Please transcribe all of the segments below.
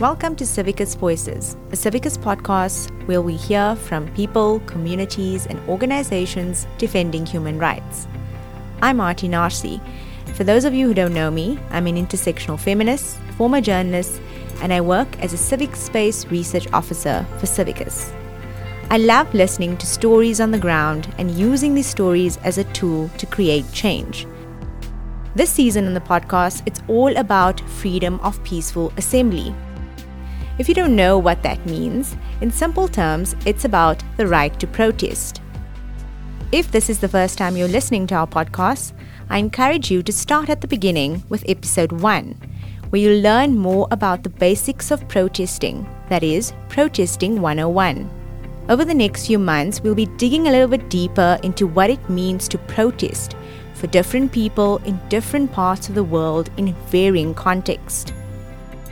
Welcome to Civicus Voices, a Civicus podcast where we hear from people, communities, and organizations defending human rights. I'm Aarti Narsee. For those of you who don't know me, I'm an intersectional feminist, former journalist, and I work as a civic space research officer for Civicus. I love listening to stories on the ground and using these stories as a tool to create change. This season in the podcast, it's all about freedom of peaceful assembly. If you don't know what that means, in simple terms, it's about the right to protest. If this is the first time you're listening to our podcast, I encourage you to start at the beginning with episode 1, where you'll learn more about the basics of protesting, that is, Protesting 101. Over the next few months, we'll be digging a little bit deeper into what it means to protest for different people in different parts of the world in varying contexts.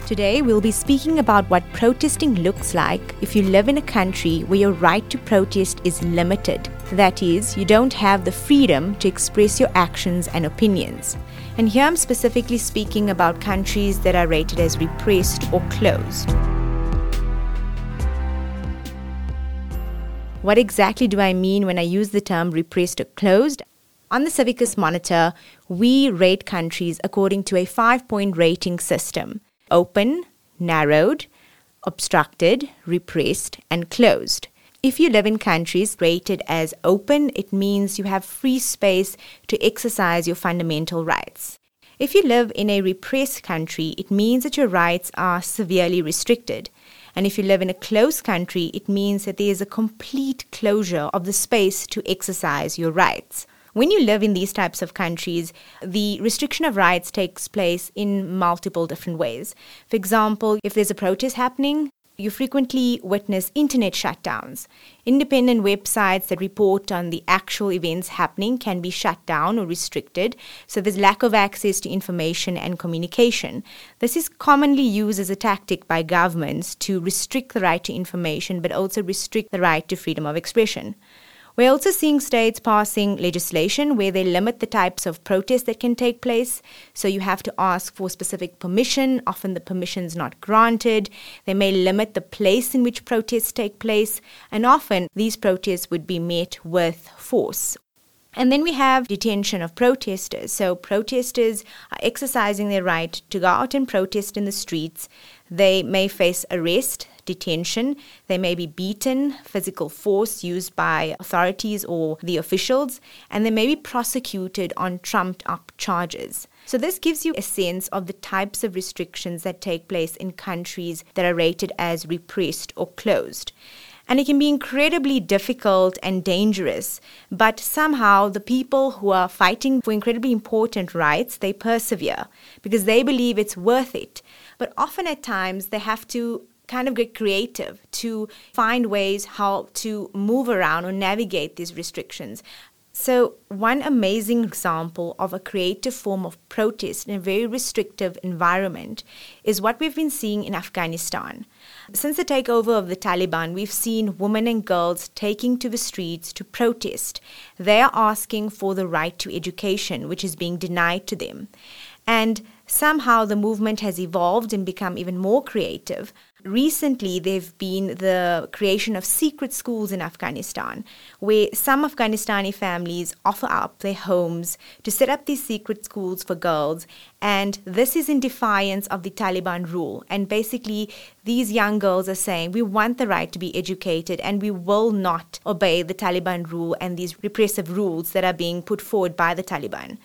Today, we'll be speaking about what protesting looks like if you live in a country where your right to protest is limited. That is, you don't have the freedom to express your actions and opinions. And here I'm specifically speaking about countries that are rated as repressed or closed. What exactly do I mean when I use the term repressed or closed? On the Civicus Monitor, we rate countries according to a five point rating system open, narrowed, obstructed, repressed, and closed. If you live in countries rated as open, it means you have free space to exercise your fundamental rights. If you live in a repressed country, it means that your rights are severely restricted. And if you live in a closed country, it means that there is a complete closure of the space to exercise your rights. When you live in these types of countries, the restriction of rights takes place in multiple different ways. For example, if there's a protest happening, you frequently witness internet shutdowns. Independent websites that report on the actual events happening can be shut down or restricted, so there's lack of access to information and communication. This is commonly used as a tactic by governments to restrict the right to information but also restrict the right to freedom of expression. We're also seeing states passing legislation where they limit the types of protests that can take place. So you have to ask for specific permission. Often the permission is not granted. They may limit the place in which protests take place. And often these protests would be met with force. And then we have detention of protesters. So protesters are exercising their right to go out and protest in the streets. They may face arrest, detention. They may be beaten, physical force used by authorities or the officials, and they may be prosecuted on trumped up charges. So, this gives you a sense of the types of restrictions that take place in countries that are rated as repressed or closed. And it can be incredibly difficult and dangerous, but somehow the people who are fighting for incredibly important rights, they persevere because they believe it's worth it. But often at times they have to kind of get creative to find ways how to move around or navigate these restrictions. So, one amazing example of a creative form of protest in a very restrictive environment is what we've been seeing in Afghanistan. Since the takeover of the Taliban, we've seen women and girls taking to the streets to protest. They are asking for the right to education, which is being denied to them. And somehow the movement has evolved and become even more creative. Recently, there have been the creation of secret schools in Afghanistan, where some Afghanistani families offer up their homes to set up these secret schools for girls. And this is in defiance of the Taliban rule. And basically, these young girls are saying, we want the right to be educated and we will not obey the Taliban rule and these repressive rules that are being put forward by the Taliban.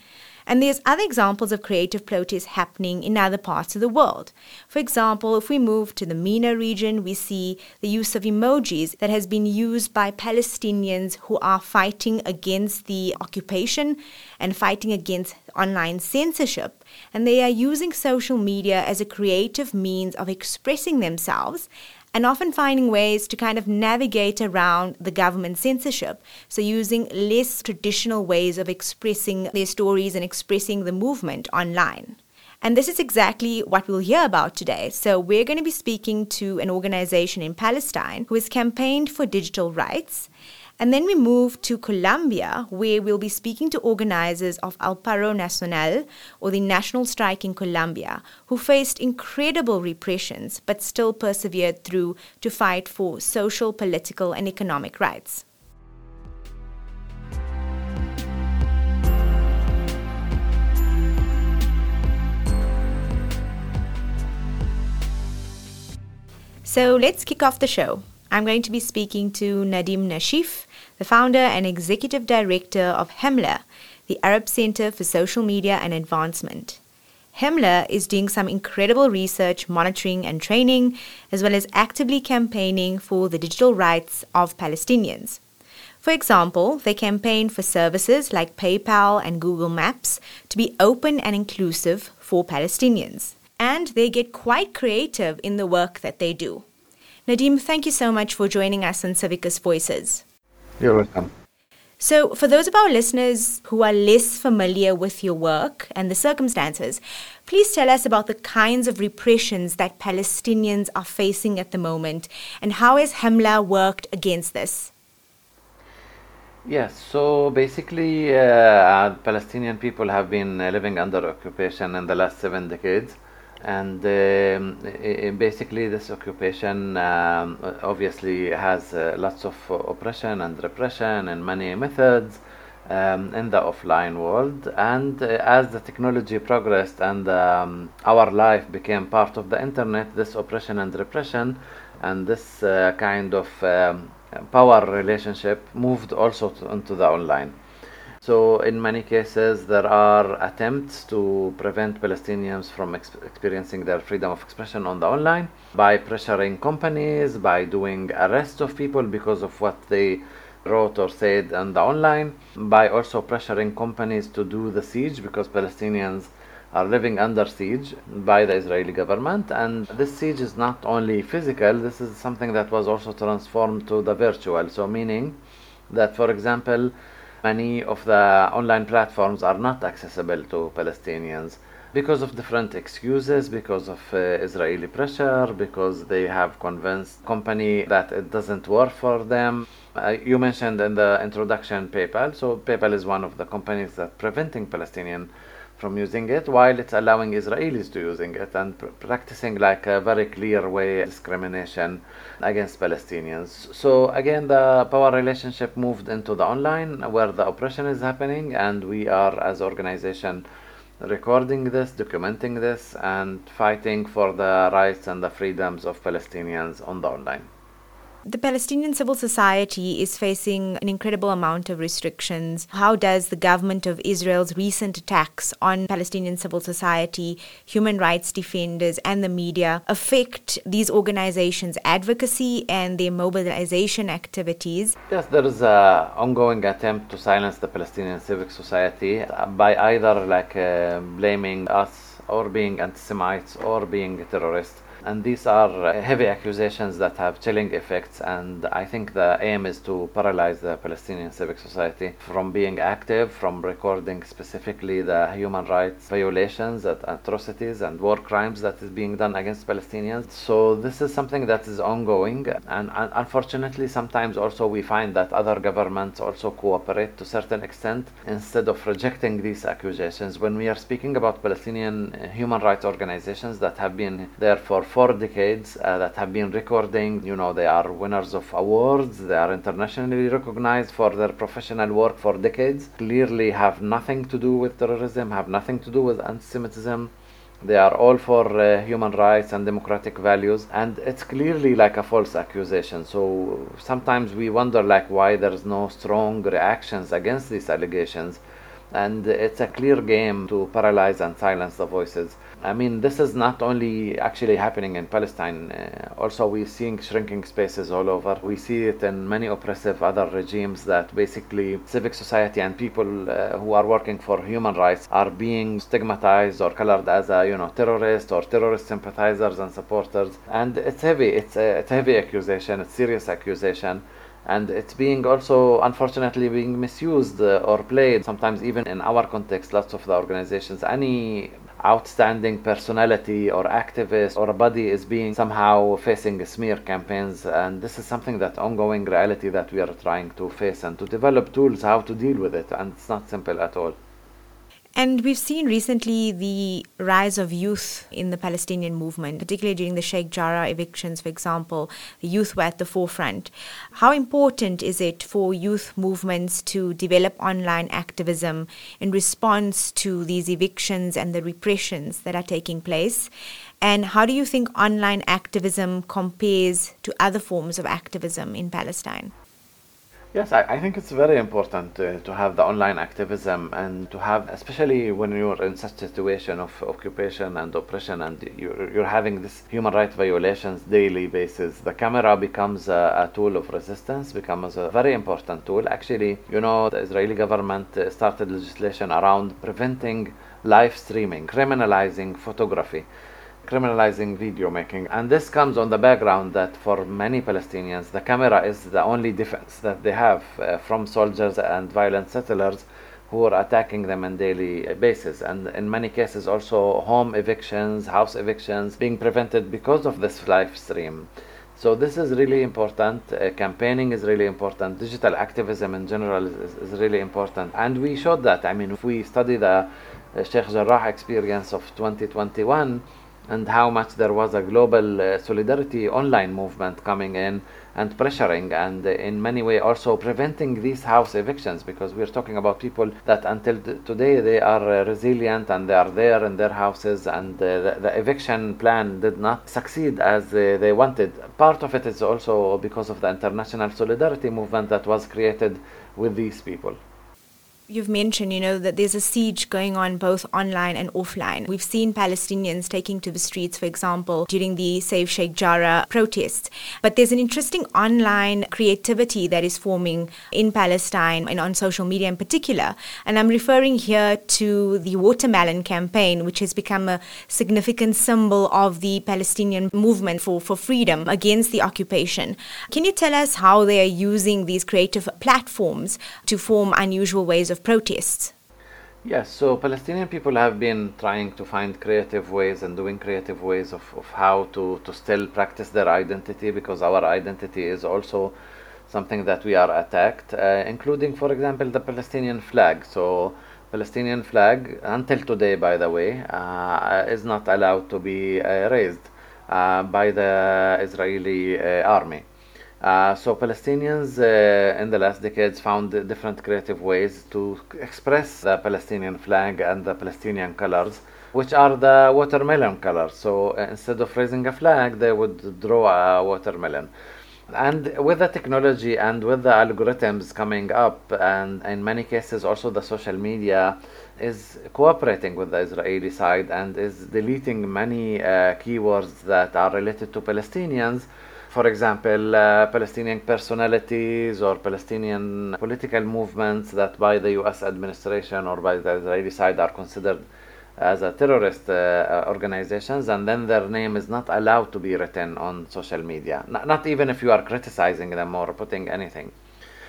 And there's other examples of creative protests happening in other parts of the world. For example, if we move to the MENA region, we see the use of emojis that has been used by Palestinians who are fighting against the occupation and fighting against online censorship. And they are using social media as a creative means of expressing themselves and often finding ways to kind of navigate around the government censorship. So, using less traditional ways of expressing their stories and expressing the movement online. And this is exactly what we'll hear about today. So, we're going to be speaking to an organization in Palestine who has campaigned for digital rights And then we move to Colombia, where we'll be speaking to organizers of El Paro Nacional, or the National Strike in Colombia, who faced incredible repressions but still persevered through to fight for social, political, and economic rights. So let's kick off the show. I'm going to be speaking to Nadim Nashif, the founder and executive director of 7amleh, the Arab Center for Social Media and Advancement. 7amleh is doing some incredible research, monitoring, and training, as well as actively campaigning for the digital rights of Palestinians. For example, they campaign for services like PayPal and Google Maps to be open and inclusive for Palestinians. And they get quite creative in the work that they do. Nadim, thank you so much for joining us on Civicus Voices. You're welcome. So, for those of our listeners who are less familiar with your work and the circumstances, please tell us about the kinds of repressions that Palestinians are facing at the moment and how has 7amleh worked against this? Yes, so basically, uh, Palestinian people have been living under occupation in the last seven decades and um, basically this occupation um, obviously has uh, lots of oppression and repression and many methods um, in the offline world. And uh, as the technology progressed and um, our life became part of the internet this oppression and repression and this uh, kind of um, power relationship moved also to, into the online so, in many cases, there are attempts to prevent Palestinians from ex- experiencing their freedom of expression on the online by pressuring companies, by doing arrests of people because of what they wrote or said on the online, by also pressuring companies to do the siege because Palestinians are living under siege by the Israeli government. And this siege is not only physical, this is something that was also transformed to the virtual. So, meaning that, for example, many of the online platforms are not accessible to Palestinians because of different excuses, because of uh, Israeli pressure, because they have convinced company that it doesn't work for them. Uh, you mentioned in the introduction PayPal. So PayPal is one of the companies that preventing Palestinian from using it while it's allowing Israelis to using it and pr- practicing like a very clear way discrimination against Palestinians. So again, the power relationship moved into the online where the oppression is happening, and we are as organization recording this, documenting this, and fighting for the rights and the freedoms of Palestinians on the online. The Palestinian civil society is facing an incredible amount of restrictions. How does the government of Israel's recent attacks on Palestinian civil society, human rights defenders, and the media affect these organizations' advocacy and their mobilization activities? Yes, there is an ongoing attempt to silence the Palestinian civic society by either like uh, blaming us or being anti-Semites or being terrorists and these are uh, heavy accusations that have chilling effects and i think the aim is to paralyze the palestinian civic society from being active from recording specifically the human rights violations atrocities and war crimes that is being done against palestinians. So this is something that is ongoing and, and unfortunately sometimes also we find that other governments also cooperate to a certain extent instead of rejecting these accusations. When we are speaking about palestinian uh, human rights organizations that have been there for four decades uh, that have been recording. You know, they are winners of awards. They are internationally recognized for their professional work for decades. Clearly, have nothing to do with terrorism. Have nothing to do with anti-Semitism. They are all for uh, human rights and democratic values, and it's clearly like a false accusation. So sometimes we wonder, like, why there's no strong reactions against these allegations and it's a clear game to paralyze and silence the voices. I mean, this is not only actually happening in Palestine, uh, also we're seeing shrinking spaces all over. We see it in many oppressive other regimes that basically civic society and people uh, who are working for human rights are being stigmatized or colored as a, you know, terrorist or terrorist sympathizers and supporters. And it's heavy, it's a, it's heavy accusation, it's serious accusation and it's being also unfortunately being misused uh, or played sometimes even in our context lots of the organizations. Any outstanding personality or activist or a body is being somehow facing smear campaigns. And this is something that ongoing reality that we are trying to face and to develop tools how to deal with it. And it's not simple at all and we've seen recently the rise of youth in the Palestinian movement, particularly during the Sheikh Jarrah evictions, for example. The youth were at the forefront. How important is it for youth movements to develop online activism in response to these evictions and the repressions that are taking place? And how do you think online activism compares to other forms of activism in Palestine? Yes, I, I, think it's very important uh, to have the online activism and to have, especially when you're in such a situation of occupation and oppression and you're, you're having this human rights violations daily basis. The camera becomes a, a, tool of resistance, becomes a very important tool. Actually, you know, the Israeli government uh, started legislation around preventing live streaming, criminalizing photography criminalizing video making. And this comes on the background that for many Palestinians, the camera is the only defense that they have uh, from soldiers and violent settlers who are attacking them on daily basis. And in many cases, also home evictions, house evictions being prevented because of this live stream. So this is really important. Uh, campaigning is really important. Digital activism in general is, is, really important. And we showed that. I mean, if we study the uh, Sheikh Jarrah experience of 2021, and how much there was a global uh, solidarity online movement coming in and pressuring and uh, in many way also preventing these house evictions because we're talking about people that until today they are uh, resilient and they are there in their houses and uh, the, the, eviction plan did not succeed as uh, they wanted. Part of it is also because of the international solidarity movement that was created with these people you've mentioned, you know, that there's a siege going on both online and offline. We've seen Palestinians taking to the streets, for example, during the Save Sheikh Jarrah protests. But there's an interesting online creativity that is forming in Palestine and on social media in particular. And I'm referring here to the watermelon campaign, which has become a significant symbol of the Palestinian movement for, for freedom against the occupation. Can you tell us how they are using these creative platforms to form unusual ways of protests? Yes, so Palestinian people have been trying to find creative ways and doing creative ways of, of how to, to still practice their identity because our identity is also something that we are attacked, uh, including, for example, the Palestinian flag. So, Palestinian flag, until today, by the way, uh, is not allowed to be uh, raised uh, by the Israeli uh, army. Uh, so Palestinians uh, in the last decades found different creative ways to express the Palestinian flag and the Palestinian colors, which are the watermelon colors. So uh, instead of raising a flag, they would draw a watermelon. And with the technology and with the algorithms coming up, and in many cases also the social media is cooperating with the Israeli side and is deleting many uh, keywords that are related to Palestinians for example, uh, Palestinian personalities or Palestinian political movements that by the US administration or by the Israeli side are considered as a terrorist uh, uh, organizations and then their name is not allowed to be written on social media. Not, not even if you are criticizing them or putting anything.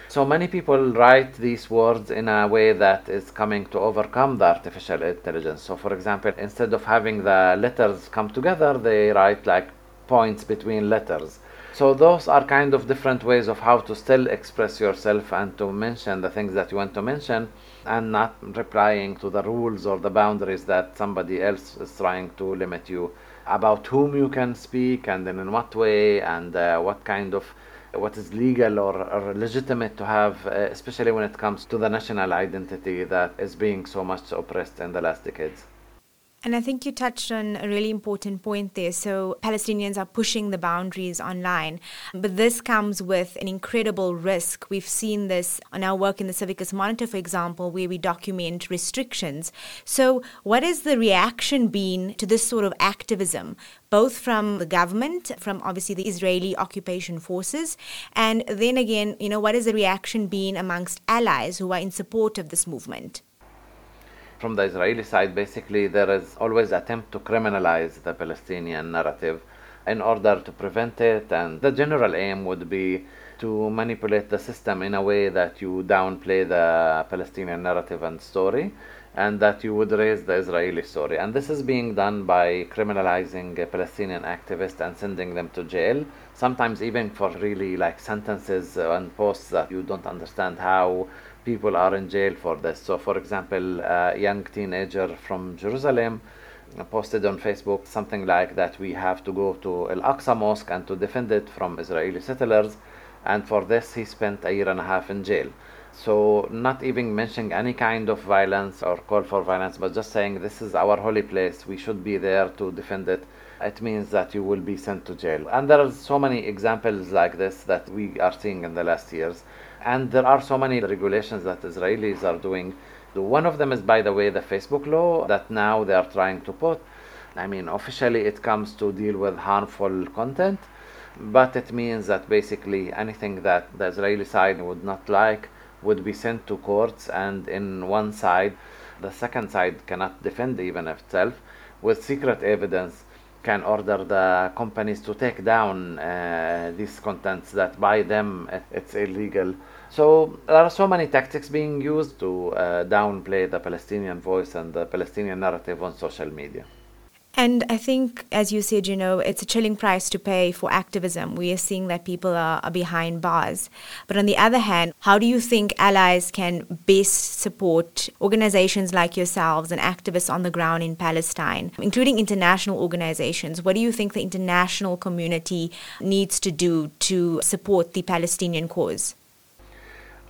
So many people write these words in a way that is coming to overcome the artificial intelligence. So for example instead of having the letters come together they write like points between letters so those are kind of different ways of how to still express yourself and to mention the things that you want to mention and not replying to the rules or the boundaries that somebody else is trying to limit you about whom you can speak and then in what way and uh, what kind of what is legal or, or legitimate to have, uh, especially when it comes to the national identity that is being so much oppressed in the last decades. And I think you touched on a really important point there. So, Palestinians are pushing the boundaries online, but this comes with an incredible risk. We've seen this on our work in the Civicus Monitor, for example, where we document restrictions. So, what has the reaction been to this sort of activism, both from the government, from obviously the Israeli occupation forces, and then again, you know, what has the reaction been amongst allies who are in support of this movement? From the Israeli side, basically, there is always attempt to criminalize the Palestinian narrative in order to prevent it. And the general aim would be to manipulate the system in a way that you downplay the Palestinian narrative and story and that you would raise the Israeli story. And this is being done by criminalizing Palestinian activists and sending them to jail, sometimes even for really like sentences and posts that you don't understand how people are in jail for this. So, for example, a young teenager from Jerusalem posted on Facebook something like that we have to go to Al Aqsa Mosque and to defend it from Israeli settlers, and for this he spent a year and a half in jail. So, not even mentioning any kind of violence or call for violence, but just saying this is our holy place, we should be there to defend it. It means that you will be sent to jail. And there are so many examples like this that we are seeing in the last years. And there are so many regulations that Israelis are doing. One of them is, by the way, the Facebook law that now they are trying to put. I mean, officially it comes to deal with harmful content, but it means that basically anything that the Israeli side would not like would be sent to courts, and in one side, the second side cannot defend even itself, with secret evidence can order the companies to take down uh, these contents that by them it's illegal. So there are so many tactics being used to uh, downplay the Palestinian voice and the Palestinian narrative on social media. And I think, as you said, you know, it's a chilling price to pay for activism. We are seeing that people are, are, behind bars. But on the other hand, how do you think allies can best support organizations like yourselves and activists on the ground in Palestine, including international organizations? What do you think the international community needs to do to support the Palestinian cause?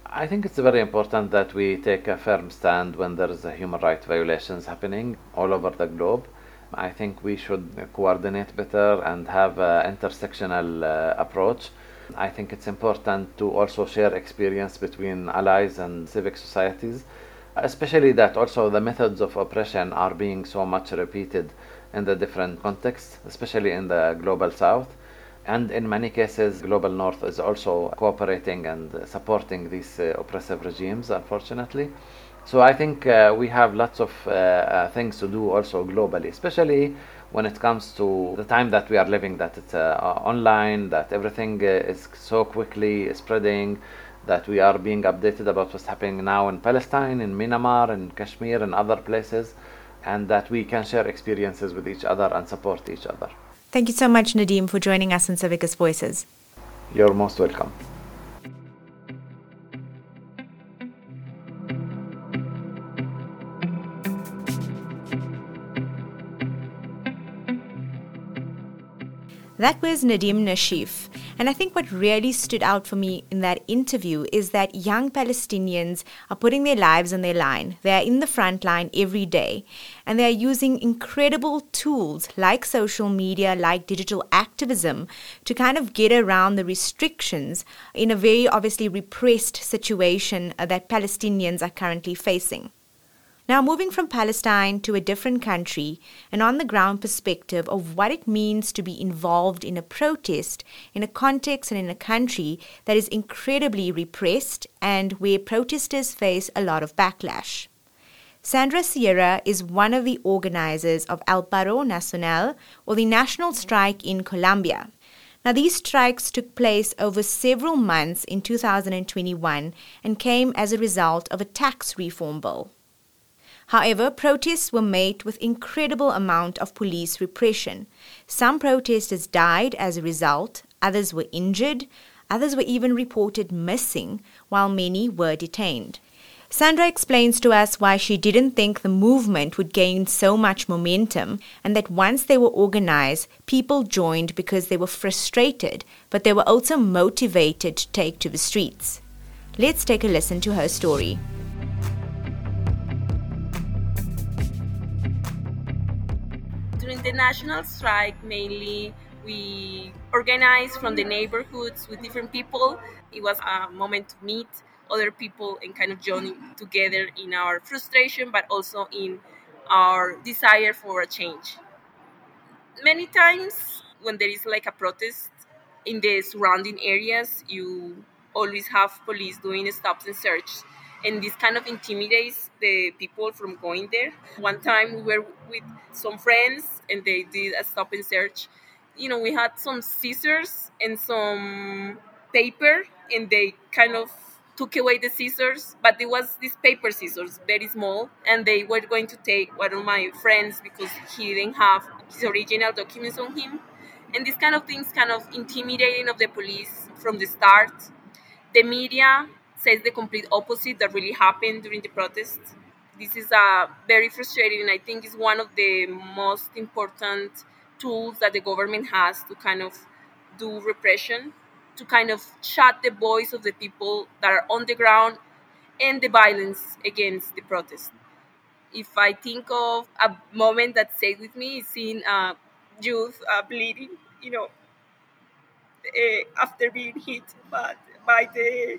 I think it's very important that we take a firm stand when there is a human rights violations happening all over the globe I think we should coordinate better and have an intersectional uh, approach. I think it's important to also share experience between allies and civic societies, especially that also the methods of oppression are being so much repeated in the different contexts, especially in the global south. And in many cases, global north is also cooperating and supporting these uh, oppressive regimes, unfortunately. So I think uh, we have lots of uh, uh, things to do also globally, especially when it comes to the time that we are living, that it's uh, online, that everything uh, is so quickly spreading, that we are being updated about what's happening now in Palestine, in Myanmar, in Kashmir, and other places, and that we can share experiences with each other and support each other. Thank you so much, Nadim, for joining us on Civicus Voices. You're most welcome. That was Nadim Nashif. And I think what really stood out for me in that interview is that young Palestinians are putting their lives on their line. They are in the front line every day. And they are using incredible tools like social media, like digital activism, to kind of get around the restrictions in a very obviously repressed situation uh, that Palestinians are currently facing. Now, moving from Palestine to a different country, an on the ground perspective of what it means to be involved in a protest in a context and in a country that is incredibly repressed and where protesters face a lot of backlash. Sandra Sierra is one of the organizers of El Paro Nacional, or the national strike in Colombia. Now, these strikes took place over several months in 2021 and came as a result of a tax reform bill. However, protests were met with incredible amount of police repression. Some protesters died as a result, others were injured, others were even reported missing, while many were detained. Sandra explains to us why she didn't think the movement would gain so much momentum and that once they were organized, people joined because they were frustrated, but they were also motivated to take to the streets. Let's take a listen to her story. The national strike, mainly we organized from the neighborhoods with different people. It was a moment to meet other people and kind of join together in our frustration, but also in our desire for a change. Many times, when there is like a protest in the surrounding areas, you always have police doing stops and search and this kind of intimidates the people from going there. One time we were with some friends and they did a stop and search. You know, we had some scissors and some paper and they kind of took away the scissors, but it was these paper scissors, very small, and they were going to take one of my friends because he didn't have his original documents on him. And these kind of things kind of intimidating of the police from the start. The media says the complete opposite that really happened during the protests. This is uh, very frustrating, and I think is one of the most important tools that the government has to kind of do repression to kind of shut the voice of the people that are on the ground and the violence against the protest. If I think of a moment that stayed with me, is seeing uh, youth uh, bleeding, you know, uh, after being hit by, by the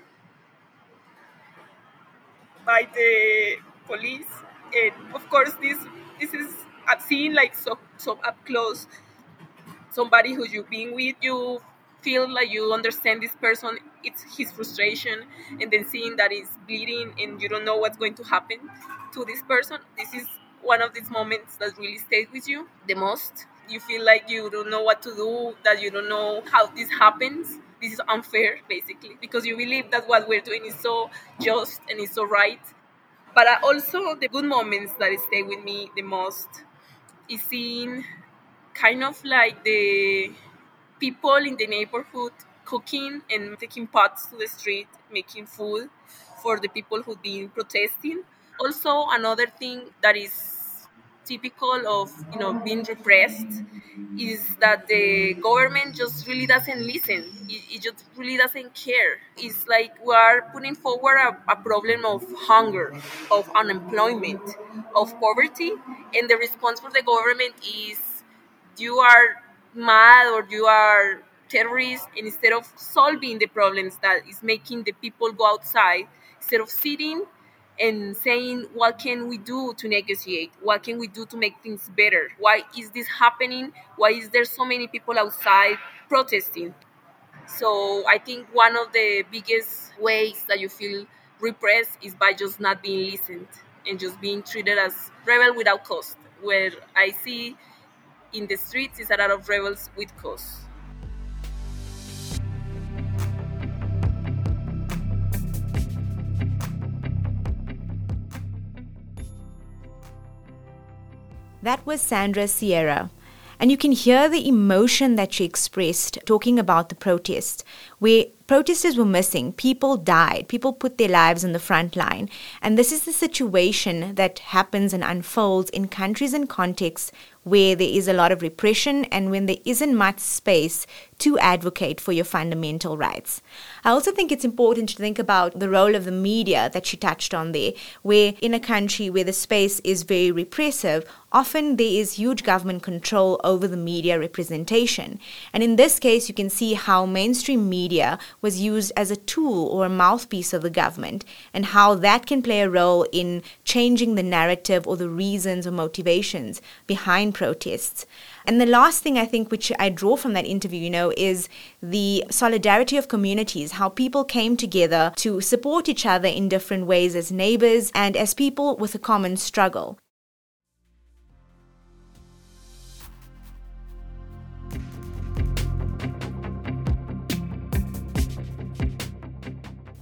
by the police, and of course this this is I've seen like so so up close somebody who you've been with you feel like you understand this person it's his frustration and then seeing that he's bleeding and you don't know what's going to happen to this person. This is one of these moments that really stays with you the most. You feel like you don't know what to do that you don't know how this happens this is unfair basically because you believe that what we're doing is so just and is so right but also the good moments that stay with me the most is seeing kind of like the people in the neighborhood cooking and taking pots to the street, making food for the people who've been protesting. Also, another thing that is typical of you know being repressed is that the government just really doesn't listen. It, it just really doesn't care. It's like we are putting forward a, a problem of hunger of unemployment of poverty and the response for the government is you are mad or you are terrorists and instead of solving the problems that is making the people go outside instead of sitting and saying what can we do to negotiate? What can we do to make things better? Why is this happening? Why is there so many people outside protesting? So i think one of the biggest ways that you feel repressed is by just not being listened and just being treated as rebel without cost. Where i see in the streets is a lot of rebels with cause. That was Sandra Sierra. And you can hear the emotion that she expressed talking about the protest, where protesters were missing, people died, people put their lives on the front line. And this is the situation that happens and unfolds in countries and contexts where there is a lot of repression and when there isn't much space to advocate for your fundamental rights. I also think it's important to think about the role of the media that she touched on there, where in a country where the space is very repressive, often there is huge government control over the media representation. And in this case, you can see how mainstream media was used as a tool or a mouthpiece of the government, and how that can play a role in changing the narrative or the reasons or motivations behind protests. And the last thing I think, which I draw from that interview, you know, is the solidarity of communities, how people came together to support each other in different ways as neighbors and as people with a common struggle.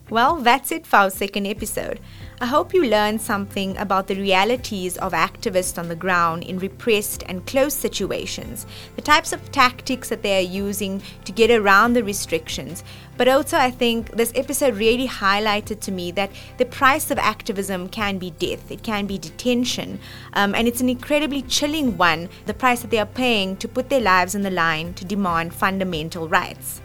Well, that's it for our second episode. I hope you learned something about the realities of activists on the ground in repressed and closed situations, the types of tactics that they are using to get around the restrictions. But also, I think this episode really highlighted to me that the price of activism can be death, it can be detention, um, and it's an incredibly chilling one the price that they are paying to put their lives on the line to demand fundamental rights.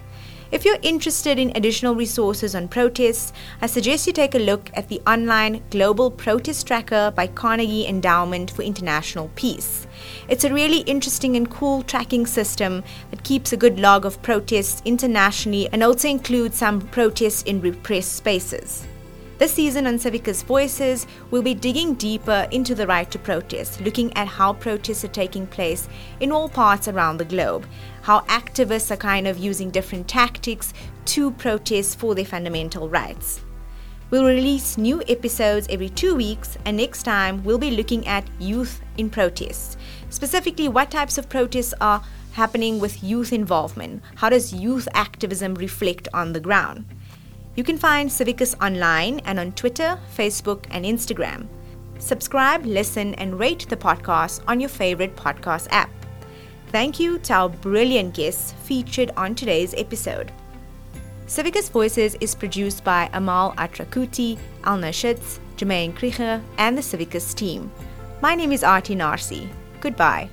If you're interested in additional resources on protests, I suggest you take a look at the online Global Protest Tracker by Carnegie Endowment for International Peace. It's a really interesting and cool tracking system that keeps a good log of protests internationally and also includes some protests in repressed spaces. This season on Civicus Voices, we'll be digging deeper into the right to protest, looking at how protests are taking place in all parts around the globe, how activists are kind of using different tactics to protest for their fundamental rights. We'll release new episodes every two weeks, and next time we'll be looking at youth in protests. Specifically, what types of protests are happening with youth involvement? How does youth activism reflect on the ground? You can find Civicus online and on Twitter, Facebook, and Instagram. Subscribe, listen, and rate the podcast on your favorite podcast app. Thank you to our brilliant guests featured on today's episode. Civicus Voices is produced by Amal Atrakuti, Alna Schitz, Jermaine Krieger, and the Civicus team. My name is Aarti Narsee. Goodbye.